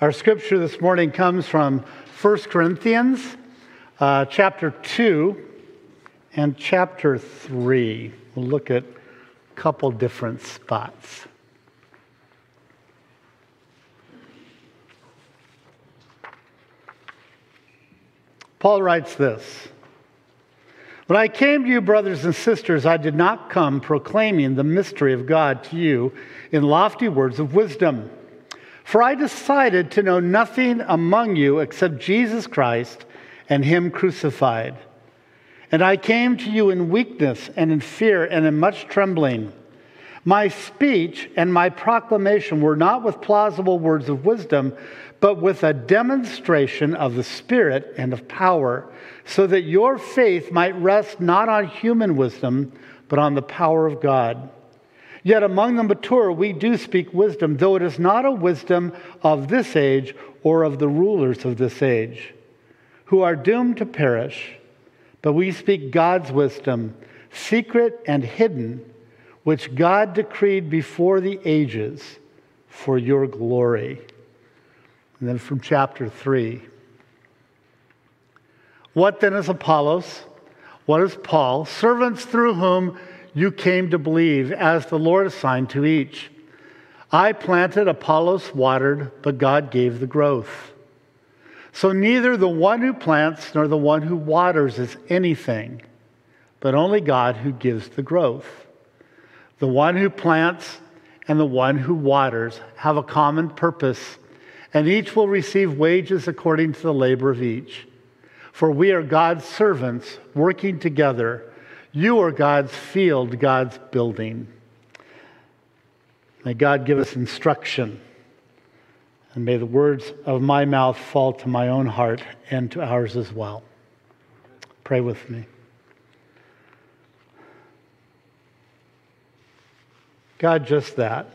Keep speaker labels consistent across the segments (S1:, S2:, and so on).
S1: Our scripture this morning comes from 1 Corinthians uh, chapter 2 and chapter 3. We'll look at a couple different spots. Paul writes this When I came to you, brothers and sisters, I did not come proclaiming the mystery of God to you in lofty words of wisdom. For I decided to know nothing among you except Jesus Christ and Him crucified. And I came to you in weakness and in fear and in much trembling. My speech and my proclamation were not with plausible words of wisdom, but with a demonstration of the Spirit and of power, so that your faith might rest not on human wisdom, but on the power of God. Yet among the mature we do speak wisdom, though it is not a wisdom of this age or of the rulers of this age, who are doomed to perish. But we speak God's wisdom, secret and hidden, which God decreed before the ages for your glory. And then from chapter 3. What then is Apollos? What is Paul? Servants through whom you came to believe, as the Lord assigned to each. I planted, Apollos watered, but God gave the growth. So neither the one who plants nor the one who waters is anything, but only God who gives the growth. The one who plants and the one who waters have a common purpose, and each will receive wages according to the labor of each. For we are God's servants working together you are God's field, God's building. May God give us instruction. And may the words of my mouth fall to my own heart and to ours as well. Pray with me. God, just that.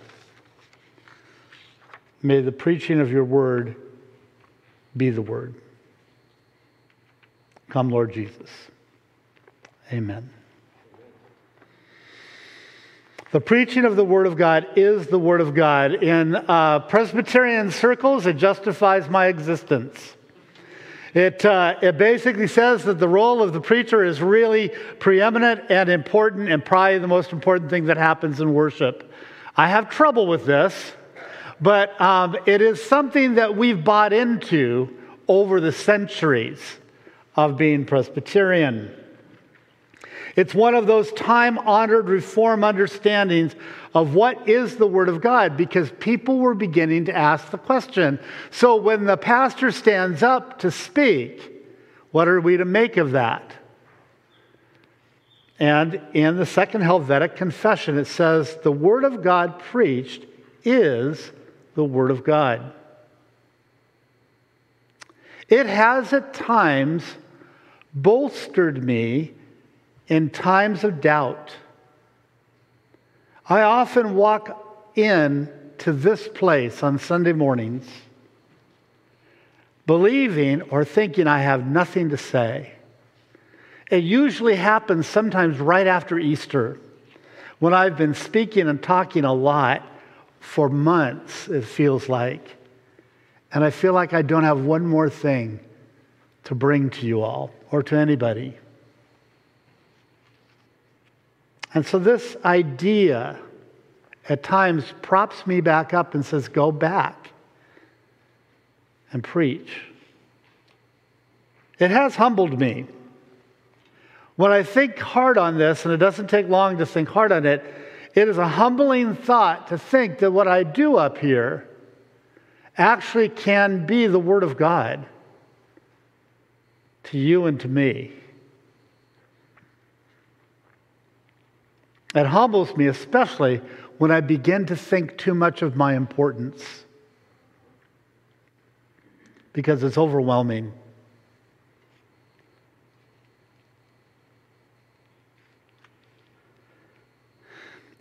S1: May the preaching of your word be the word. Come, Lord Jesus. Amen. The preaching of the Word of God is the Word of God. In uh, Presbyterian circles, it justifies my existence. It, uh, it basically says that the role of the preacher is really preeminent and important and probably the most important thing that happens in worship. I have trouble with this, but um, it is something that we've bought into over the centuries of being Presbyterian. It's one of those time honored reform understandings of what is the Word of God because people were beginning to ask the question. So when the pastor stands up to speak, what are we to make of that? And in the Second Helvetic Confession, it says, The Word of God preached is the Word of God. It has at times bolstered me in times of doubt. I often walk in to this place on Sunday mornings believing or thinking I have nothing to say. It usually happens sometimes right after Easter when I've been speaking and talking a lot for months, it feels like. And I feel like I don't have one more thing to bring to you all or to anybody. And so this idea at times props me back up and says, Go back and preach. It has humbled me. When I think hard on this, and it doesn't take long to think hard on it, it is a humbling thought to think that what I do up here actually can be the Word of God to you and to me. It humbles me, especially when I begin to think too much of my importance because it's overwhelming.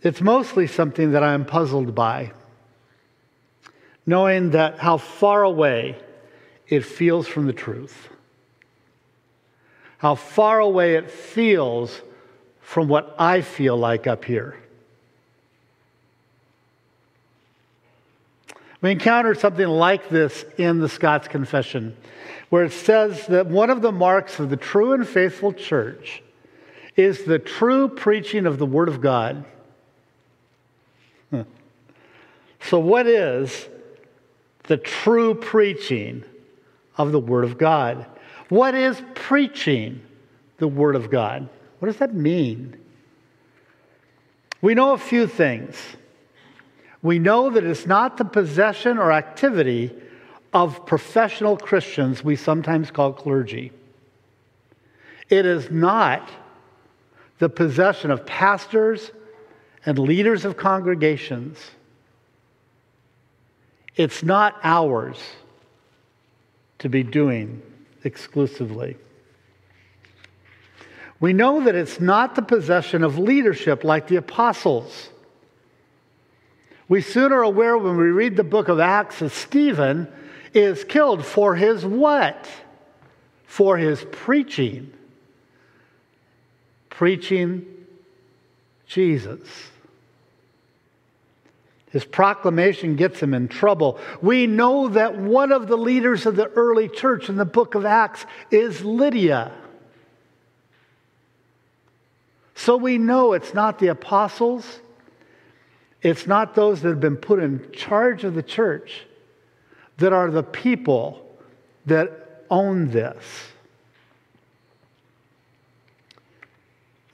S1: It's mostly something that I am puzzled by, knowing that how far away it feels from the truth, how far away it feels from what I feel like up here. We encounter something like this in the Scots Confession, where it says that one of the marks of the true and faithful church is the true preaching of the Word of God. So, what is the true preaching of the Word of God? What is preaching the Word of God? What does that mean? We know a few things. We know that it's not the possession or activity of professional Christians we sometimes call clergy. It is not the possession of pastors and leaders of congregations. It's not ours to be doing exclusively. We know that it's not the possession of leadership like the apostles. We soon are aware when we read the book of Acts that Stephen is killed for his what? For his preaching. Preaching Jesus. His proclamation gets him in trouble. We know that one of the leaders of the early church in the book of Acts is Lydia. So we know it's not the apostles, it's not those that have been put in charge of the church that are the people that own this.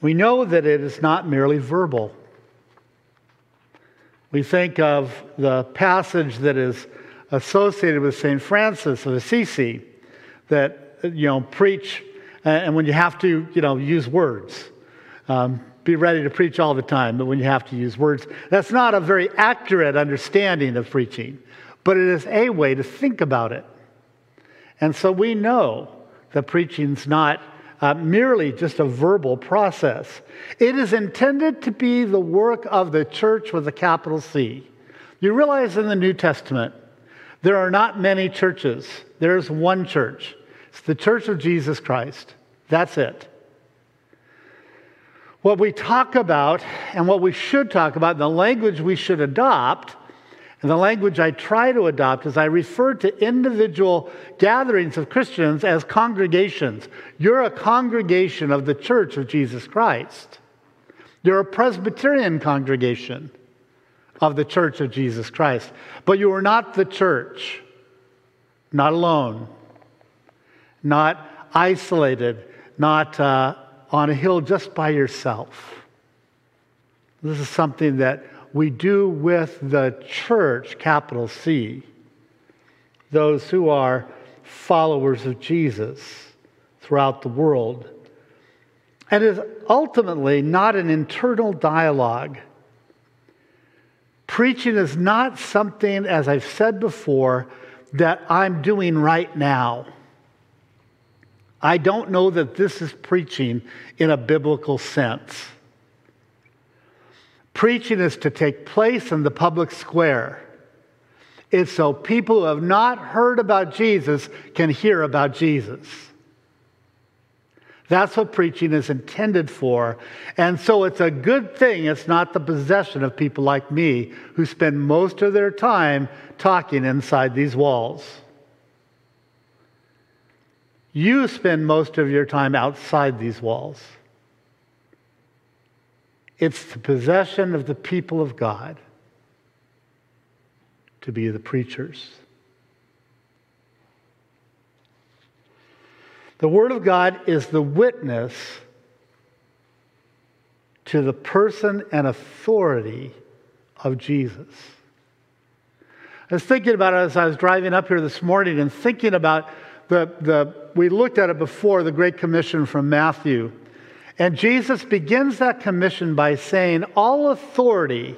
S1: We know that it is not merely verbal. We think of the passage that is associated with St. Francis of Assisi that, you know, preach, and when you have to, you know, use words. Um, be ready to preach all the time, but when you have to use words, that's not a very accurate understanding of preaching, but it is a way to think about it. And so we know that preaching's not uh, merely just a verbal process. It is intended to be the work of the church with a capital C. You realize in the New Testament, there are not many churches. There's one church. It's the church of Jesus Christ. That's it. What we talk about and what we should talk about, the language we should adopt, and the language I try to adopt is I refer to individual gatherings of Christians as congregations. You're a congregation of the church of Jesus Christ. You're a Presbyterian congregation of the church of Jesus Christ. But you are not the church, not alone, not isolated, not uh, on a hill just by yourself. This is something that we do with the church, capital C, those who are followers of Jesus throughout the world. And is ultimately not an internal dialogue. Preaching is not something, as I've said before, that I'm doing right now. I don't know that this is preaching in a biblical sense. Preaching is to take place in the public square. It's so people who have not heard about Jesus can hear about Jesus. That's what preaching is intended for. And so it's a good thing it's not the possession of people like me who spend most of their time talking inside these walls. You spend most of your time outside these walls. It's the possession of the people of God to be the preachers. The Word of God is the witness to the person and authority of Jesus. I was thinking about it as I was driving up here this morning and thinking about the, the we looked at it before, the Great Commission from Matthew. And Jesus begins that commission by saying, All authority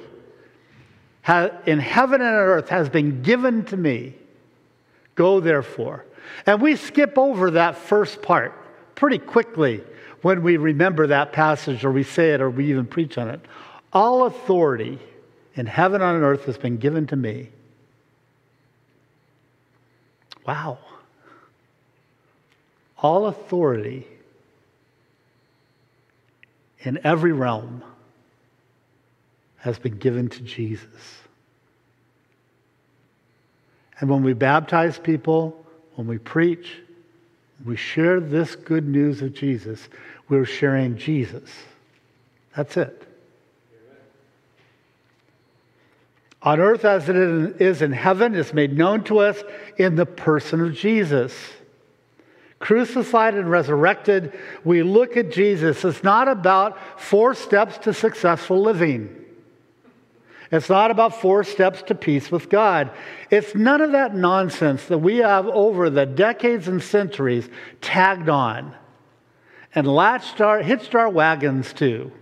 S1: in heaven and on earth has been given to me. Go therefore. And we skip over that first part pretty quickly when we remember that passage or we say it or we even preach on it. All authority in heaven and on earth has been given to me. Wow. All authority in every realm has been given to Jesus. And when we baptize people, when we preach, we share this good news of Jesus, we're sharing Jesus. That's it. On earth as it is in heaven is made known to us in the person of Jesus. Crucified and resurrected, we look at Jesus. It's not about four steps to successful living. It's not about four steps to peace with God. It's none of that nonsense that we have over the decades and centuries tagged on and latched our, hitched our wagons to.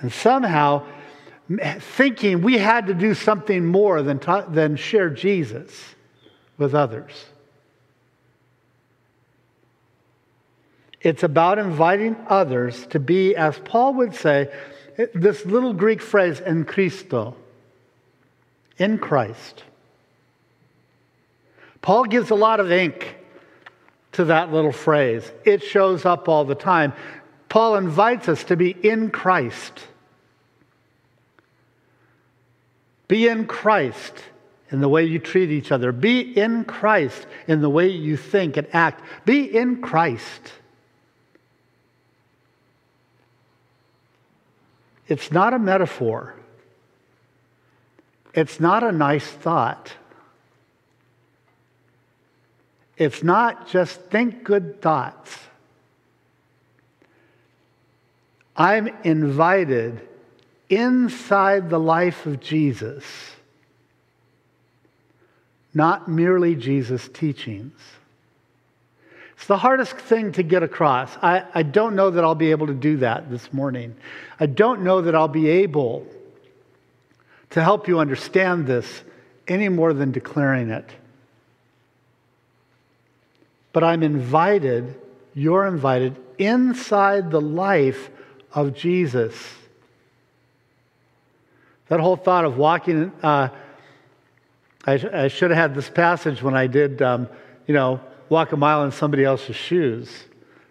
S1: And somehow thinking we had to do something more than, ta- than share Jesus with others. It's about inviting others to be, as Paul would say, this little Greek phrase, in Christo, in Christ. Paul gives a lot of ink to that little phrase. It shows up all the time. Paul invites us to be in Christ. Be in Christ in the way you treat each other. Be in Christ in the way you think and act. Be in Christ. It's not a metaphor. It's not a nice thought. It's not just think good thoughts. I'm invited inside the life of Jesus, not merely Jesus' teachings. It's the hardest thing to get across. I, I don't know that I'll be able to do that this morning. I don't know that I'll be able to help you understand this any more than declaring it. But I'm invited, you're invited, inside the life of Jesus. That whole thought of walking, uh, I, I, should have had this passage when I did, um, you know, walk a mile in somebody else's shoes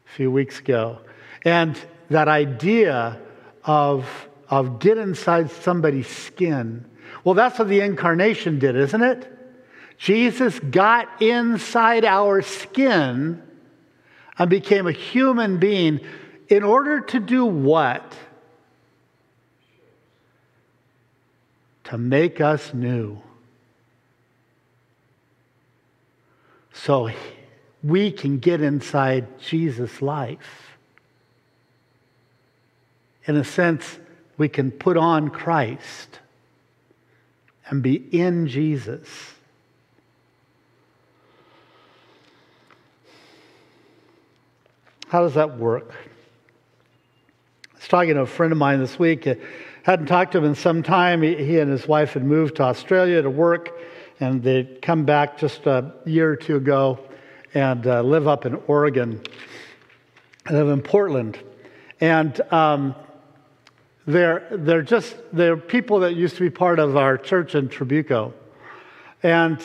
S1: a few weeks ago. And that idea of, of get inside somebody's skin. Well, that's what the incarnation did, isn't it? Jesus got inside our skin and became a human being in order to do what? To make us new. So we can get inside Jesus' life. In a sense, we can put on Christ and be in Jesus. How does that work? I was talking to a friend of mine this week. I hadn't talked to him in some time. He and his wife had moved to Australia to work, and they'd come back just a year or two ago and uh, live up in Oregon. I live in Portland. And um, they're, they're just, they're people that used to be part of our church in Trabuco. And,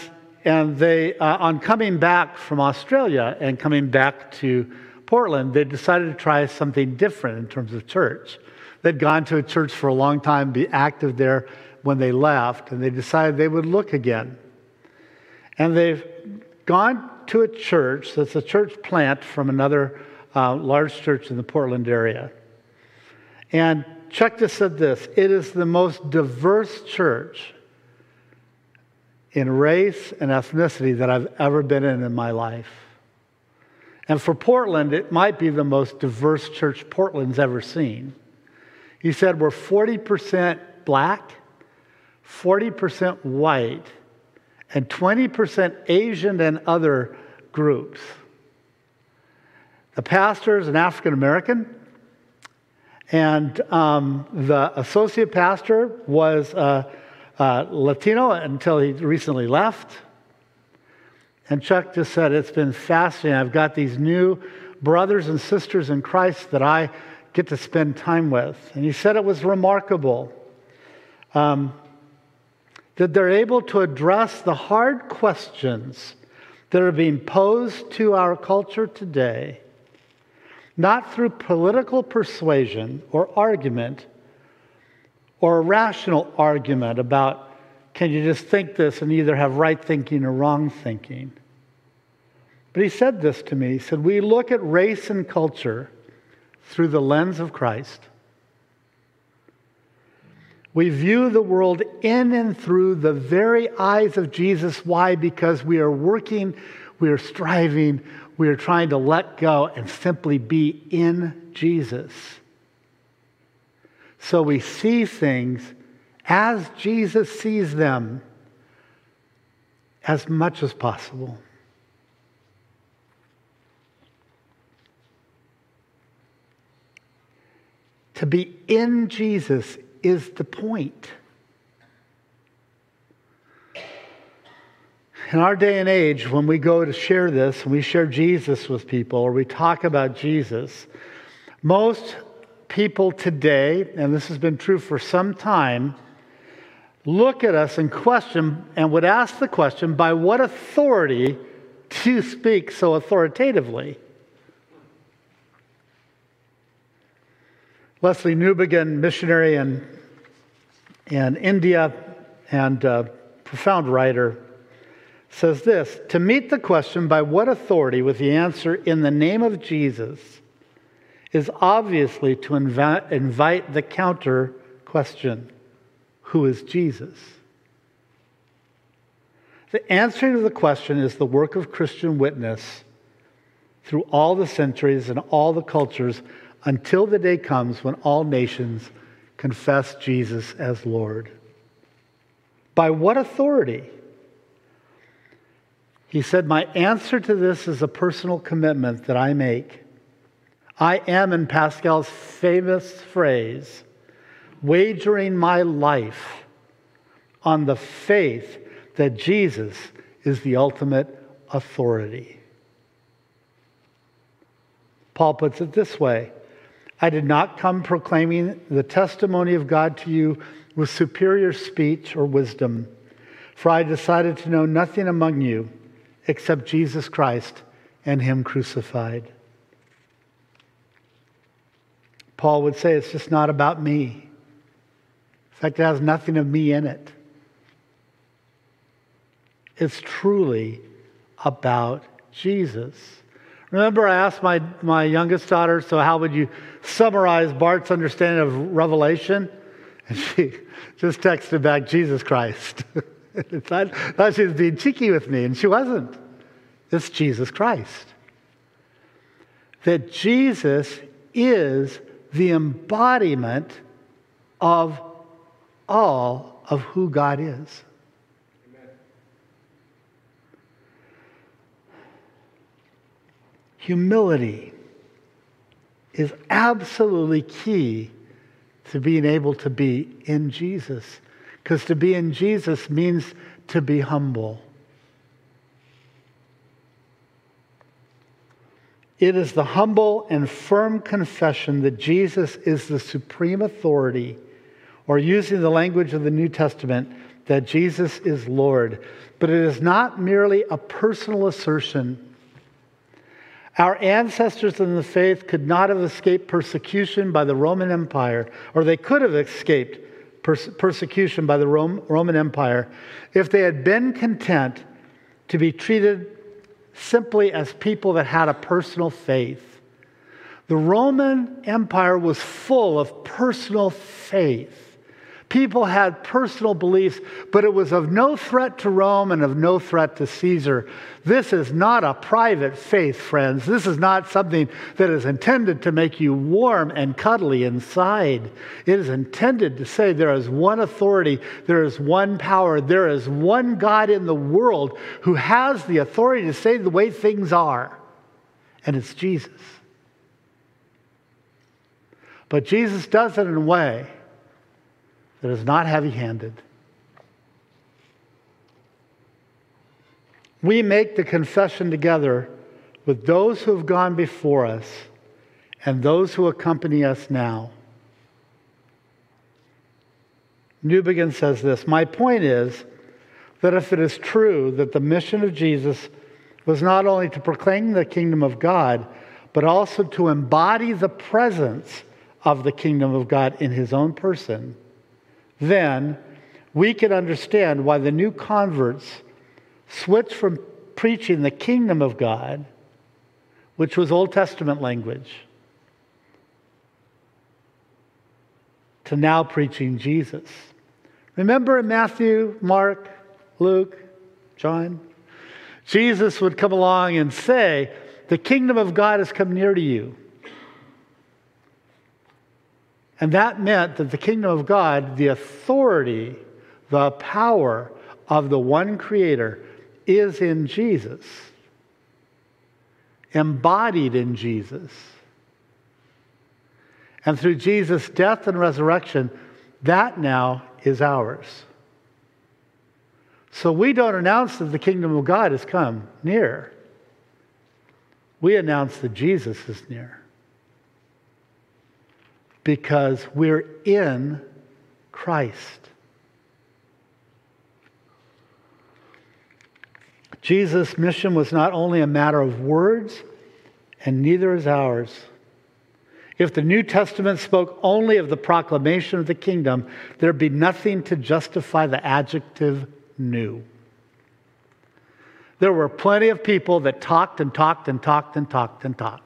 S1: and they, uh, on coming back from Australia and coming back to Portland, they decided to try something different in terms of church. They'd gone to a church for a long time, be active there when they left, and they decided they would look again. And they've gone to a church that's a church plant from another uh, large church in the Portland area. And Chuck just said this it is the most diverse church in race and ethnicity that I've ever been in in my life. And for Portland, it might be the most diverse church Portland's ever seen. He said we're 40% black, 40% white, and 20% Asian and other groups. The pastor is an African American, and um, the associate pastor was uh, uh, Latino until he recently left. And Chuck just said, It's been fascinating. I've got these new brothers and sisters in Christ that I get to spend time with. And he said it was remarkable. Um, that they're able to address the hard questions that are being posed to our culture today, not through political persuasion or argument or a rational argument about can you just think this and either have right thinking or wrong thinking? But he said this to me. He said, We look at race and culture through the lens of Christ. We view the world in and through the very eyes of Jesus. Why? Because we are working, we are striving, we are trying to let go and simply be in Jesus. So we see things as Jesus sees them as much as possible. To be in Jesus is the point. In our day and age, when we go to share this and we share Jesus with people or we talk about Jesus, most people today, and this has been true for some time, look at us and question and would ask the question by what authority do you speak so authoritatively? Lesslie Newbigin, missionary in, in India and profound writer, says this To meet the question by what authority with the answer in the name of Jesus is obviously to invite, invite the counter question Who is Jesus? The answer to the question is the work of Christian witness through all the centuries and all the cultures until the day comes when all nations confess Jesus as Lord. By what authority? He said, My answer to this is a personal commitment that I make. I am, in Pascal's famous phrase, wagering my life on the faith that Jesus is the ultimate authority. Paul puts it this way I did not come proclaiming the testimony of God to you with superior speech or wisdom, for I decided to know nothing among you except Jesus Christ and Him crucified. Paul would say it's just not about me. In fact, it has nothing of me in it. It's truly about Jesus. Remember, I asked my, my youngest daughter, so how would you summarize Bart's understanding of Revelation? And she just texted back, Jesus Christ. I thought she was being cheeky with me, and she wasn't. It's Jesus Christ. That Jesus is the embodiment of all of who God is. Humility is absolutely key to being able to be in Jesus. Because to be in Jesus means to be humble. It is the humble and firm confession that Jesus is the supreme authority, or using the language of the New Testament, that Jesus is Lord. But it is not merely a personal assertion our ancestors in the faith could not have escaped persecution by the Roman Empire, or they could have escaped pers- persecution by the Rome, Roman Empire if they had been content to be treated simply as people that had a personal faith. The Roman Empire was full of personal faith. People had personal beliefs, but it was of no threat to Rome and of no threat to Caesar. This is not a private faith, friends. This is not something that is intended to make you warm and cuddly inside. It is intended to say there is one authority, there is one power, there is one God in the world who has the authority to say the way things are, and it's Jesus. But Jesus does it in a way that is not heavy handed. We make the confession together with those who have gone before us and those who accompany us now. Newbigin says this My point is that if it is true that the mission of Jesus was not only to proclaim the kingdom of God, but also to embody the presence of the kingdom of God in his own person, then we can understand why the new converts switched from preaching the kingdom of God, which was Old Testament language, to now preaching Jesus. Remember in Matthew, Mark, Luke, John? Jesus would come along and say, The kingdom of God has come near to you. And that meant that the kingdom of God, the authority, the power of the one creator, is in Jesus, embodied in Jesus. And through Jesus' death and resurrection, that now is ours. So we don't announce that the kingdom of God has come near. We announce that Jesus is near. Because we're in Christ. Jesus' mission was not only a matter of words, and neither is ours. If the New Testament spoke only of the proclamation of the kingdom, there'd be nothing to justify the adjective new. There were plenty of people that talked and talked and talked and talked and talked.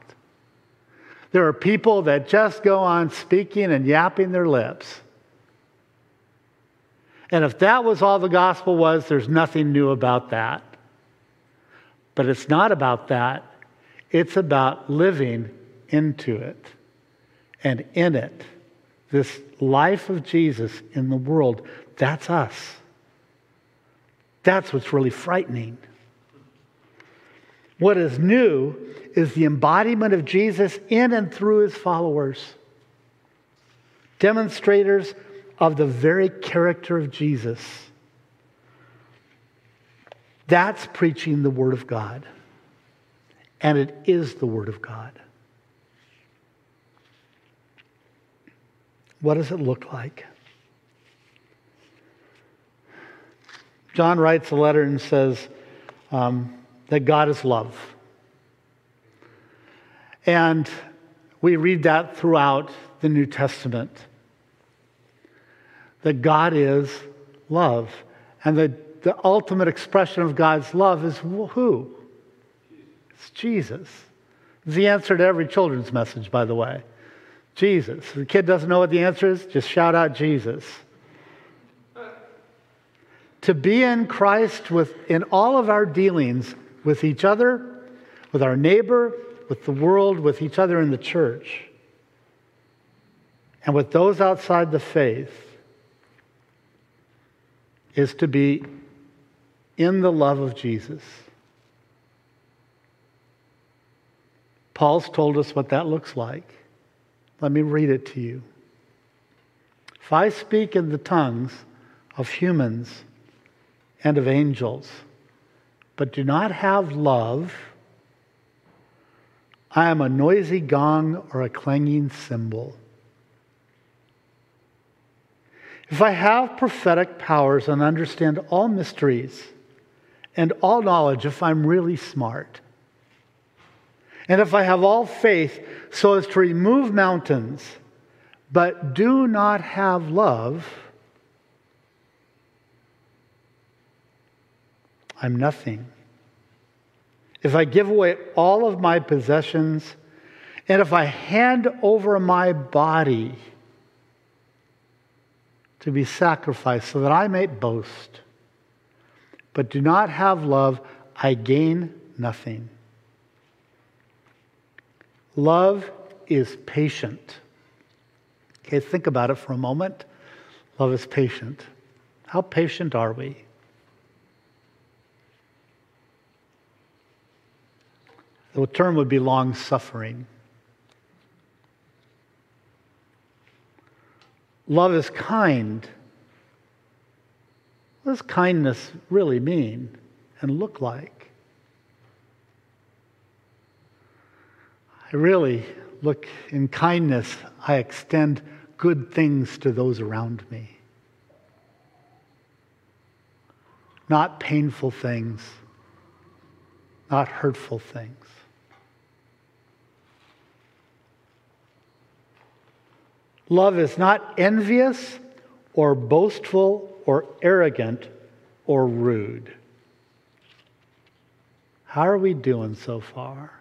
S1: There are people that just go on speaking and yapping their lips. And if that was all the gospel was, there's nothing new about that. But it's not about that, it's about living into it and in it. This life of Jesus in the world, that's us. That's what's really frightening. What is new is the embodiment of Jesus in and through his followers, demonstrators of the very character of Jesus. That's preaching the Word of God. And it is the Word of God. What does it look like? John writes a letter and says um, that God is love. And we read that throughout the New Testament. That God is love. And the, the ultimate expression of God's love is who? It's Jesus. It's the answer to every children's message, by the way. Jesus. If the kid doesn't know what the answer is, just shout out Jesus. To be in Christ with, in all of our dealings with each other, with our neighbor, with the world, with each other in the church, and with those outside the faith, is to be in the love of Jesus. Paul's told us what that looks like. Let me read it to you. If I speak in the tongues of humans and of angels, but do not have love, I am a noisy gong or a clanging cymbal. If I have prophetic powers and understand all mysteries and all knowledge, if I'm really smart, and if I have all faith so as to remove mountains, but do not have love, I'm nothing. If I give away all of my possessions, and if I hand over my body to be sacrificed so that I may boast, but do not have love, I gain nothing. Love is patient. Okay, think about it for a moment. Love is patient. How patient are we? The term would be long suffering. Love is kind. What does kindness really mean and look like? I really look in kindness, I extend good things to those around me. Not painful things, not hurtful things. Love is not envious or boastful or arrogant or rude. How are we doing so far?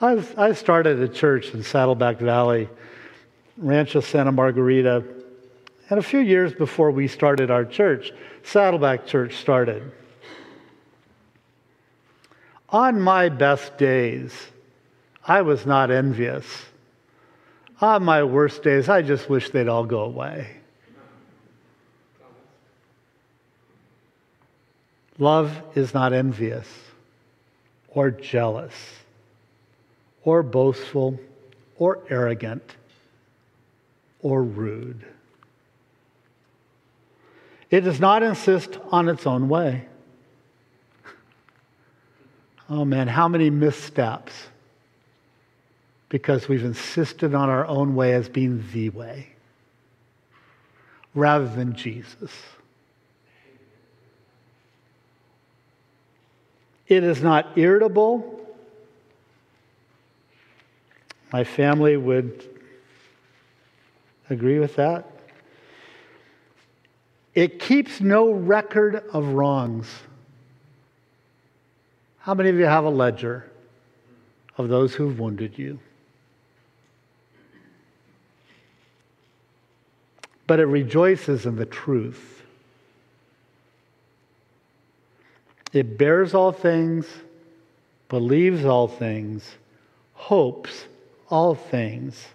S1: I, started a church in Saddleback Valley, Rancho Santa Margarita, and a few years before we started our church, Saddleback Church started. On my best days, I was not envious. On my worst days, I just wish they'd all go away. Love is not envious or jealous or boastful or arrogant or rude. It does not insist on its own way. Oh man, how many missteps because we've insisted on our own way as being the way rather than Jesus. It is not irritable. My family would agree with that. It keeps no record of wrongs. How many of you have a ledger of those who've wounded you? But it rejoices in the truth. It bears all things, believes all things, hopes all things,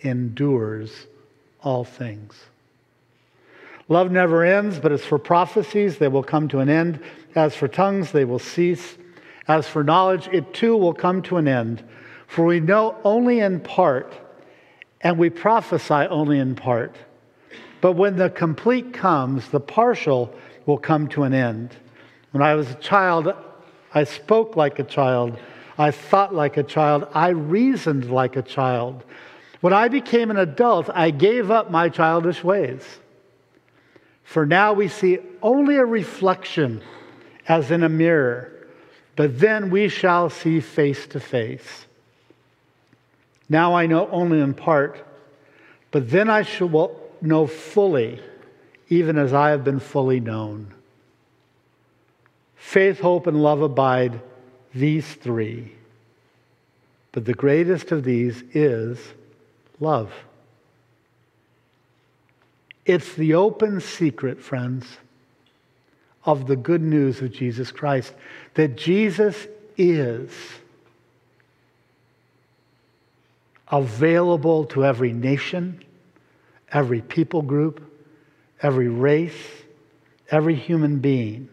S1: endures all things. Love never ends, but as for prophecies, they will come to an end. As for tongues, they will cease. As for knowledge, it too will come to an end. For we know only in part, and we prophesy only in part. But when the complete comes, the partial will come to an end. When I was a child, I spoke like a child. I thought like a child. I reasoned like a child. When I became an adult, I gave up my childish ways. For now we see only a reflection as in a mirror, but then we shall see face to face. Now I know only in part, but then I shall know fully, even as I have been fully known. Faith, hope, and love abide, these three. But the greatest of these is love. It's the open secret, friends, of the good news of Jesus Christ that Jesus is available to every nation, every people group, every race, every human being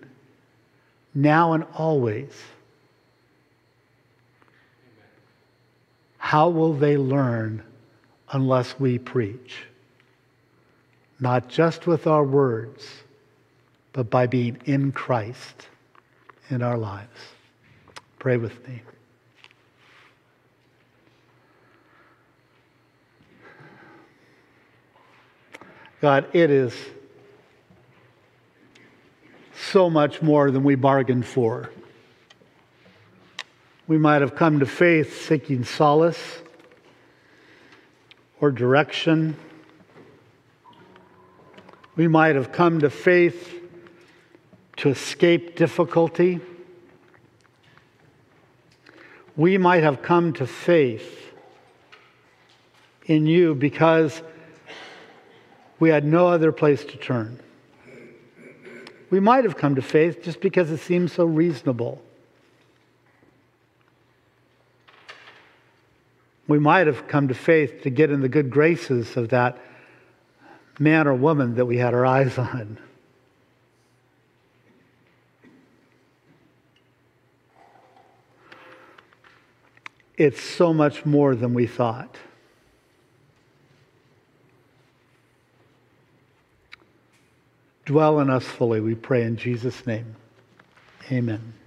S1: now and always. How will they learn unless we preach? Not just with our words, but by being in Christ in our lives. Pray with me. God, it is so much more than we bargained for. We might have come to faith seeking solace or direction. We might have come to faith to escape difficulty. We might have come to faith in you because we had no other place to turn. We might have come to faith just because it seemed so reasonable. We might have come to faith to get in the good graces of that man or woman that we had our eyes on. It's so much more than we thought. Dwell in us fully, we pray in Jesus' name. Amen.